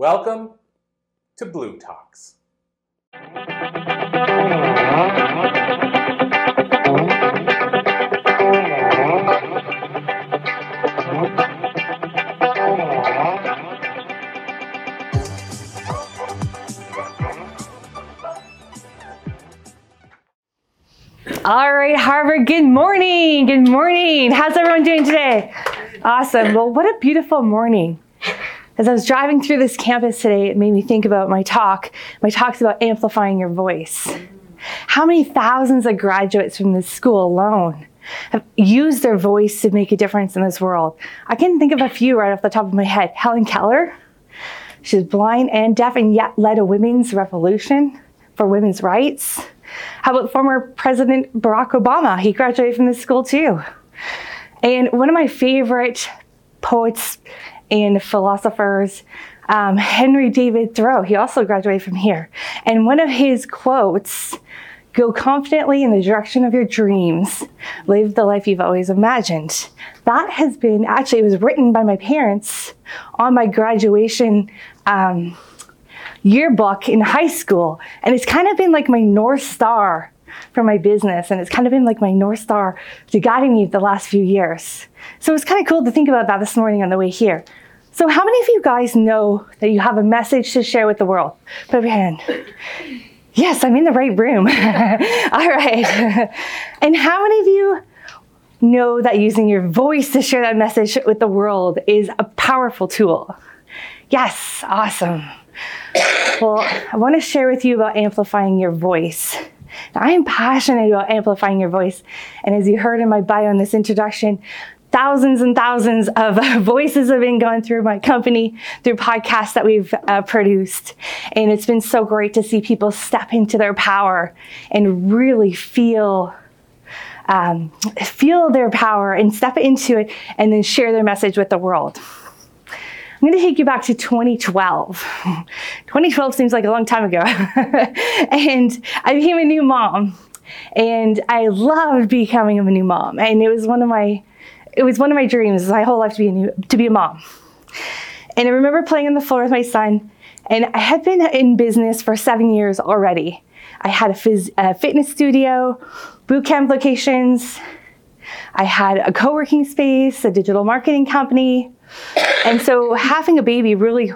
Welcome to bLU Talks. All right, Harvard, good morning. Good morning. How's everyone doing today? Awesome. Well, what a beautiful morning. As I was driving through this campus today, it made me think about my talk. My talk's about amplifying your voice. How many thousands of graduates from this school alone have used their voice to make a difference in this world? I can think of a few right off the top of my head. Helen Keller, she's blind and deaf and yet led a women's revolution for women's rights. How about former President Barack Obama? He graduated from this school too. And one of my favorite poets and philosophers, um, Henry David Thoreau, he also graduated from here. And one of his quotes go confidently in the direction of your dreams, live the life you've always imagined. That has been actually, it was written by my parents on my graduation. Um, yearbook in high school. And it's kind of been like my North Star for my business. And it's kind of been like my North Star to guiding me the last few years. So it's kind of cool to think about that this morning on the way here. So, how many of you guys know that you have a message to share with the world? Put up your hand. Yes, I'm in the right room. All right. and how many of you know that using your voice to share that message with the world is a powerful tool? Yes, awesome. Well, I want to share with you about amplifying your voice. Now, I am passionate about amplifying your voice. And as you heard in my bio in this introduction, thousands and thousands of voices have been going through my company through podcasts that we've uh, produced. And it's been so great to see people step into their power and really feel. Um, feel their power and step into it and then share their message with the world. I'm going to take you back to 2012. 2012 seems like a long time ago. and I became a new mom. And I loved becoming a new mom. And it was one of my it was one of my dreams my whole life to be a new, to be a mom. And I remember playing on the floor with my son, and I had been in business for seven years already. I had a, phys, a fitness studio, boot camp locations. I had a co-working space, a digital marketing company, and so having a baby really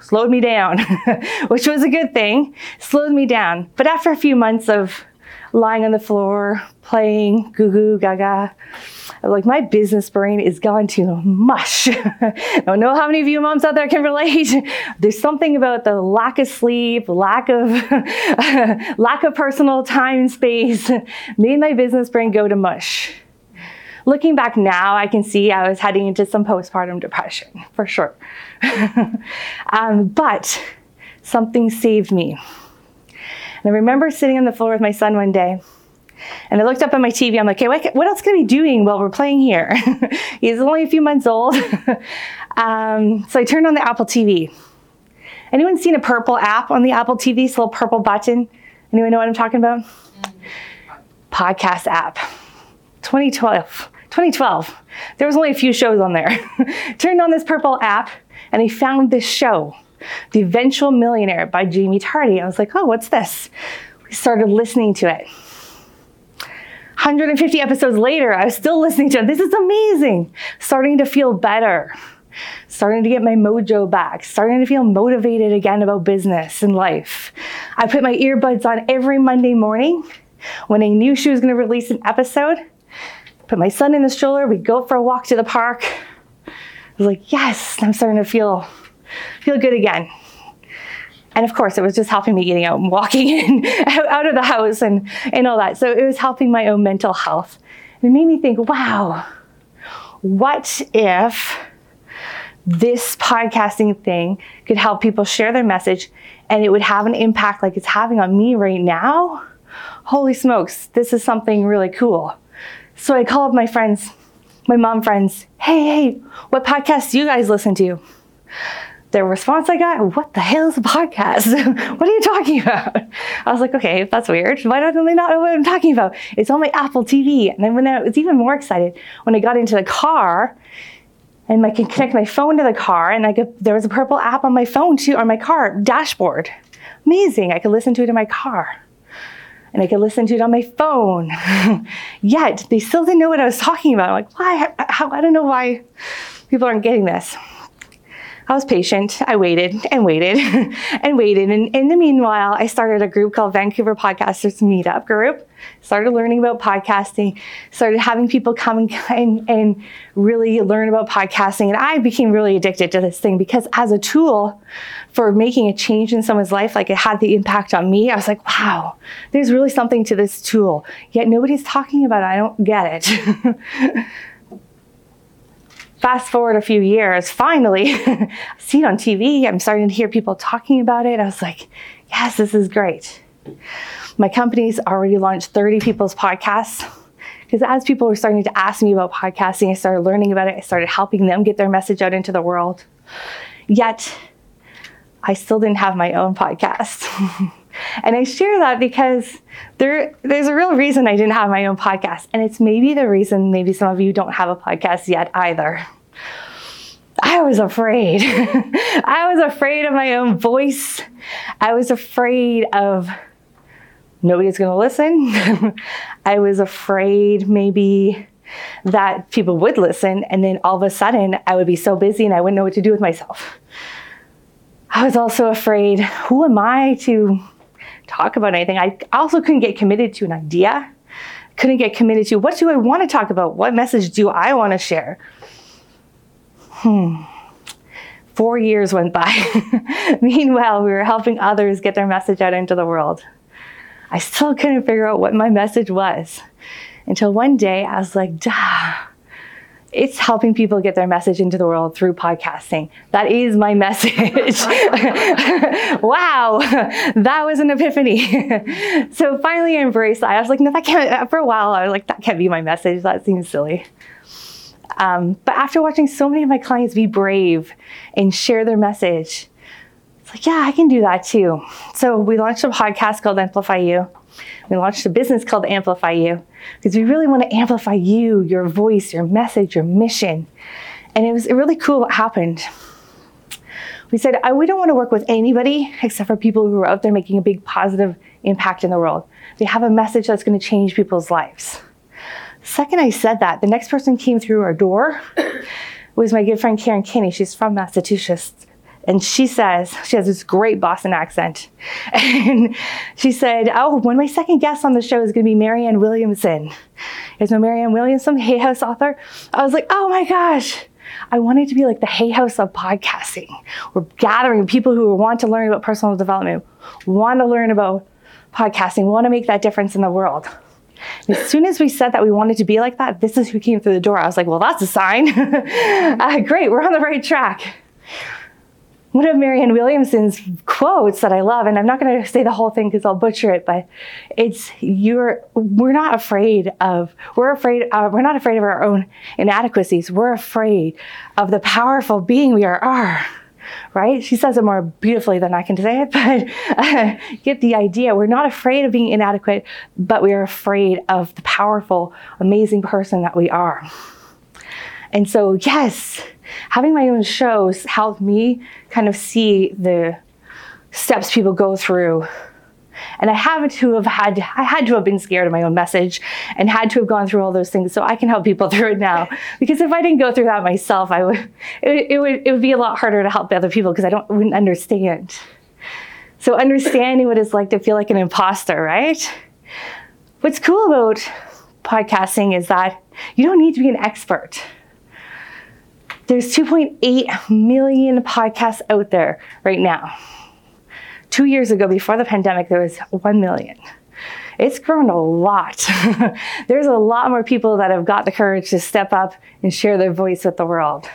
slowed me down, which was a good thing, slowed me down. But after a few months of lying on the floor, playing goo goo gaga, like my business brain is gone to mush. I don't know how many of you moms out there can relate. There's something about the lack of sleep, lack of lack of personal time and space made my business brain go to mush looking back now, I can see I was heading into some postpartum depression for sure. um, but something saved me. And I remember sitting on the floor with my son one day. And I looked up at my TV. I'm like, okay, what, else can I be doing while we're playing here? He's only a few months old. um, so I turned on the Apple TV. Anyone seen a purple app on the Apple TV? This little purple button. Anyone know what I'm talking about? Podcast app. 2012. 2012. There was only a few shows on there. Turned on this purple app and I found this show, The Eventual Millionaire by Jaime Tardy. I was like, oh, what's this? We started listening to it. 150 episodes later, I was still listening to it. This is amazing. Starting to feel better. Starting to get my mojo back. Starting to feel motivated again about business and life. I put my earbuds on every Monday morning when I knew she was going to release an episode put my son in the stroller, we'd go for a walk to the park. I was like, yes, I'm starting to feel feel good again. And of course, it was just helping me getting out and walking in, out of the house and, and all that. So it was helping my own mental health. It made me think, wow, what if this podcasting thing could help people share their message and it would have an impact like it's having on me right now, holy smokes, this is something really cool. So I called my friends, my mom friends, hey, hey, what podcasts do you guys listen to? Their response I got, what the hell is a podcast? what are you talking about? I was like, okay, that's weird. Why don't they not know what I'm talking about? It's on my Apple TV. And then when I was even more excited, when I got into the car and I can connect my phone to the car, and I could, there was a purple app on my phone too, on my car dashboard. Amazing. I could listen to it in my car and I could listen to it on my phone. Yet they still didn't know what I was talking about. I'm like, why? How, I don't know why people aren't getting this. I was patient. I waited and waited and waited. And in the meanwhile, I started a group called Vancouver Podcasters Meetup Group. Started learning about podcasting, started having people come and, and, really learn about podcasting. And I became really addicted to this thing because as a tool for making a change in someone's life, like it had the impact on me, I was like, wow, there's really something to this tool. Yet nobody's talking about it. I don't get it. fast forward a few years, finally, see it on TV. I'm starting to hear people talking about it. I was like, yes, this is great. My company's already launched 30 people's podcasts. Because as people were starting to ask me about podcasting, I started learning about it. I started helping them get their message out into the world. Yet, I still didn't have my own podcast. and I share that because there, there's a real reason I didn't have my own podcast. And it's maybe the reason maybe some of you don't have a podcast yet either. I was afraid. I was afraid of my own voice. I was afraid of nobody's going to listen. I was afraid maybe that people would listen and then all of a sudden I would be so busy and I wouldn't know what to do with myself. I was also afraid who am I to talk about anything? I also couldn't get committed to an idea. Couldn't get committed to what do I want to talk about? What message do I want to share? Hmm. Four years went by. Meanwhile, we were helping others get their message out into the world. I still couldn't figure out what my message was until one day I was like, duh, it's helping people get their message into the world through podcasting. That is my message. wow, that was an epiphany. so finally I embraced that. I was like, no, that can't, for a while, I was like, that can't be my message. That seems silly. Um, but after watching so many of my clients be brave and share their message, it's like, yeah, I can do that too. So we launched a podcast called Amplify You. We launched a business called Amplify You because we really want to amplify you, your voice, your message, your mission. And it was really cool what happened. We said, we don't want to work with anybody except for people who are out there making a big positive impact in the world. They have a message that's going to change people's lives. Second I said that, the next person came through our door was my good friend Karen Kinney. She's from Massachusetts. And she says, she has this great Boston accent. And she said, Oh, one of my second guests on the show is going to be Marianne Williamson. Guys know Marianne Williamson, Hay House author? I was like, Oh my gosh. I wanted to be like the Hay House of podcasting. We're gathering people who want to learn about personal development, want to learn about podcasting, want to make that difference in the world. As soon as we said that we wanted to be like that, this is who came through the door. I was like, well, that's a sign. uh, great, we're on the right track. One of Marianne Williamson's quotes that I love, and I'm not going to say the whole thing because I'll butcher it, but it's you're we're not afraid of we're afraid uh, we're not afraid of our own inadequacies. We're afraid of the powerful being we are. are right? She says it more beautifully than I can say it, but uh, get the idea. We're not afraid of being inadequate, but we are afraid of the powerful, amazing person that we are. And so, yes, having my own shows helped me kind of see the steps people go through and I have to have had, I had to have been scared of my own message and had to have gone through all those things so I can help people through it now. Because if I didn't go through that myself, I would, it, it would, it would be a lot harder to help other people because I don't, wouldn't understand. So understanding what it's like to feel like an imposter, right? What's cool about podcasting is that you don't need to be an expert. There's 2.8 million podcasts out there right now. Two years ago, before the pandemic, there was 1 million. It's grown a lot. There's a lot more people that have got the courage to step up and share their voice with the world.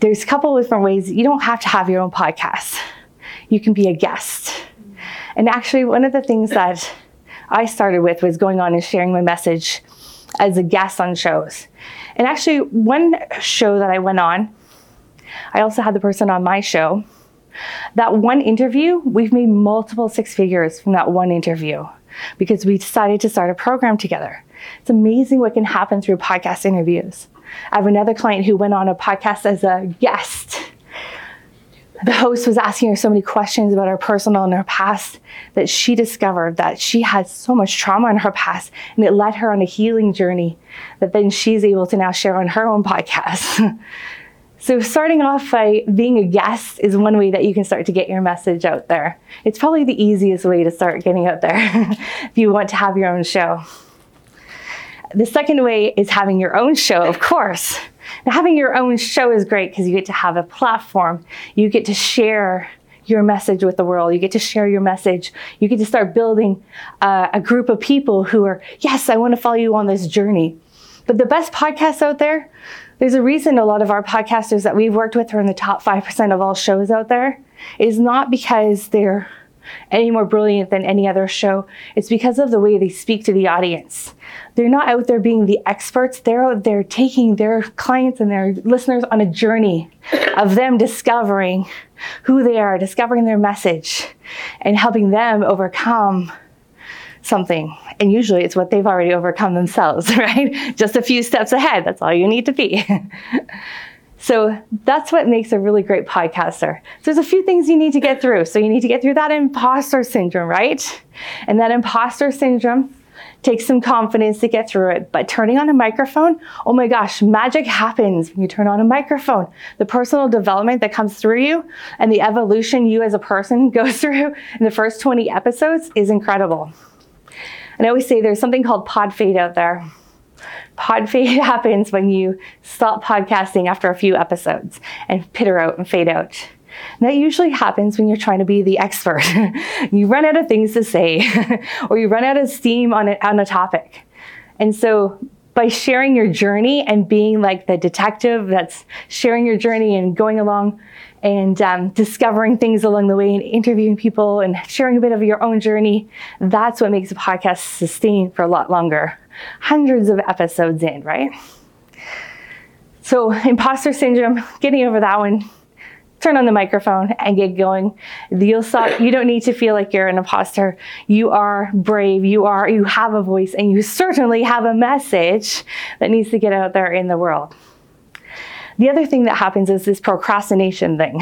there's a couple of different ways. You don't have to have your own podcast. You can be a guest. And actually, one of the things that I started with was going on and sharing my message as a guest on shows. And actually, one show that I went on, I also had the person on my show. That one interview, we've made multiple six figures from that one interview because we decided to start a program together. It's amazing what can happen through podcast interviews. I have another client who went on a podcast as a guest. The host was asking her so many questions about her personal and her past that she discovered that she had so much trauma in her past and it led her on a healing journey that then she's able to now share on her own podcast. so, starting off by being a guest is one way that you can start to get your message out there. It's probably the easiest way to start getting out there if you want to have your own show. The second way is having your own show, of course. Now, having your own show is great because you get to have a platform. You get to share your message with the world. You get to share your message. You get to start building uh, a group of people who are, yes, I want to follow you on this journey. But the best podcasts out there, there's a reason a lot of our podcasters that we've worked with are in the top 5% of all shows out there, is not because they're any more brilliant than any other show. It's because of the way they speak to the audience. They're not out there being the experts, they're out there taking their clients and their listeners on a journey of them discovering who they are, discovering their message, and helping them overcome something. And usually it's what they've already overcome themselves, right? Just a few steps ahead. That's all you need to be. So that's what makes a really great podcaster. So there's a few things you need to get through. So you need to get through that imposter syndrome, right? And that imposter syndrome takes some confidence to get through it. But turning on a microphone, oh my gosh, magic happens when you turn on a microphone. The personal development that comes through you and the evolution you as a person go through in the first 20 episodes is incredible. And I always say there's something called pod fade out there pod fade happens when you stop podcasting after a few episodes and pitter out and fade out. And that usually happens when you're trying to be the expert. you run out of things to say, or you run out of steam on, it, on a topic. And so, by sharing your journey and being like the detective that's sharing your journey and going along and um, discovering things along the way and interviewing people and sharing a bit of your own journey, that's what makes a podcast sustain for a lot longer hundreds of episodes in, right? So, imposter syndrome, getting over that one, turn on the microphone and get going. You'll you don't need to feel like you're an imposter. You are brave, you are, you have a voice, and you certainly have a message that needs to get out there in the world. The other thing that happens is this procrastination thing.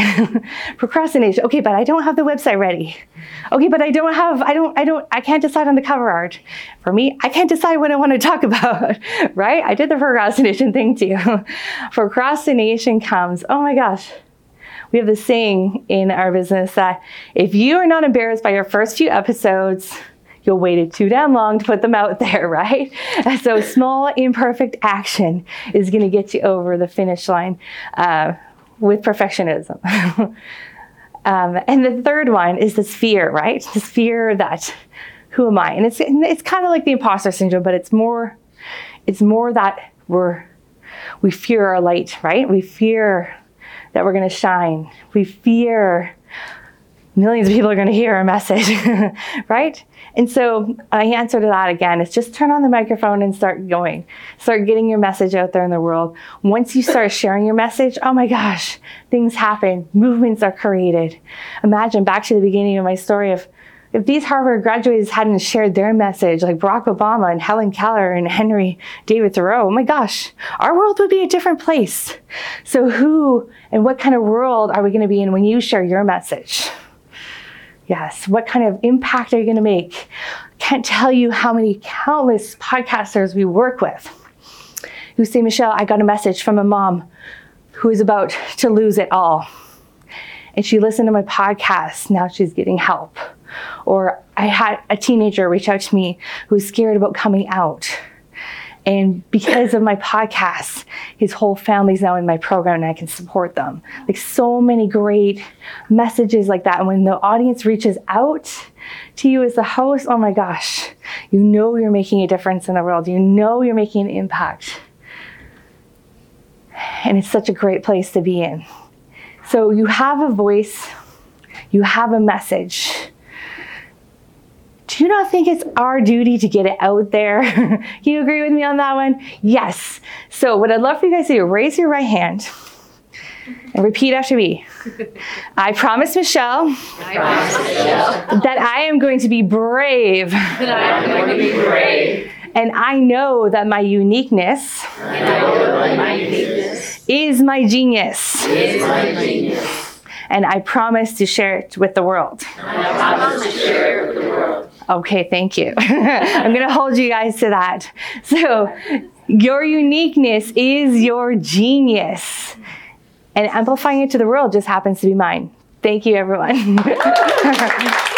procrastination. Okay, but I don't have the website ready. Okay, but I don't have, I don't, I don't, I can't decide on the cover art. For me, I can't decide what I want to talk about, right? I did the procrastination thing too. procrastination comes, oh my gosh. We have this saying in our business that if you are not embarrassed by your first few episodes, you'll waited too damn long to put them out there, right? So small, imperfect action is going to get you over the finish line uh, with perfectionism. um, and the third one is this fear, right? This fear that who am I? And it's it's kind of like the imposter syndrome, but it's more it's more that we're we fear our light, right? We fear that we're going to shine. We fear millions of people are going to hear our message, right? And so my answer to that again is just turn on the microphone and start going. Start getting your message out there in the world. Once you start sharing your message, oh my gosh, things happen. Movements are created. Imagine back to the beginning of my story of if these Harvard graduates hadn't shared their message, like Barack Obama and Helen Keller and Henry David Thoreau, oh my gosh, our world would be a different place. So, who and what kind of world are we going to be in when you share your message? Yes. What kind of impact are you going to make? Can't tell you how many countless podcasters we work with who say, Michelle, I got a message from a mom who is about to lose it all. And she listened to my podcast. Now she's getting help. Or I had a teenager reach out to me who's scared about coming out. And because of my podcast, his whole family's now in my program and I can support them. Like so many great messages like that. And when the audience reaches out to you as the host, oh my gosh, you know you're making a difference in the world. You know you're making an impact. And it's such a great place to be in. So you have a voice, you have a message. Do you not think it's our duty to get it out there? you agree with me on that one? Yes. So, what I'd love for you guys to do, raise your right hand and repeat after me. I promise Michelle, I promise Michelle that I am going to be brave. That I am going to be brave. And I know that my uniqueness, my uniqueness is my genius. Is my genius. And I promise to share it with the world. I promise to share it with the world. Okay, thank you. I'm going to hold you guys to that. So, your uniqueness is your genius and amplifying it to the world just happens to be mine. Thank you, everyone.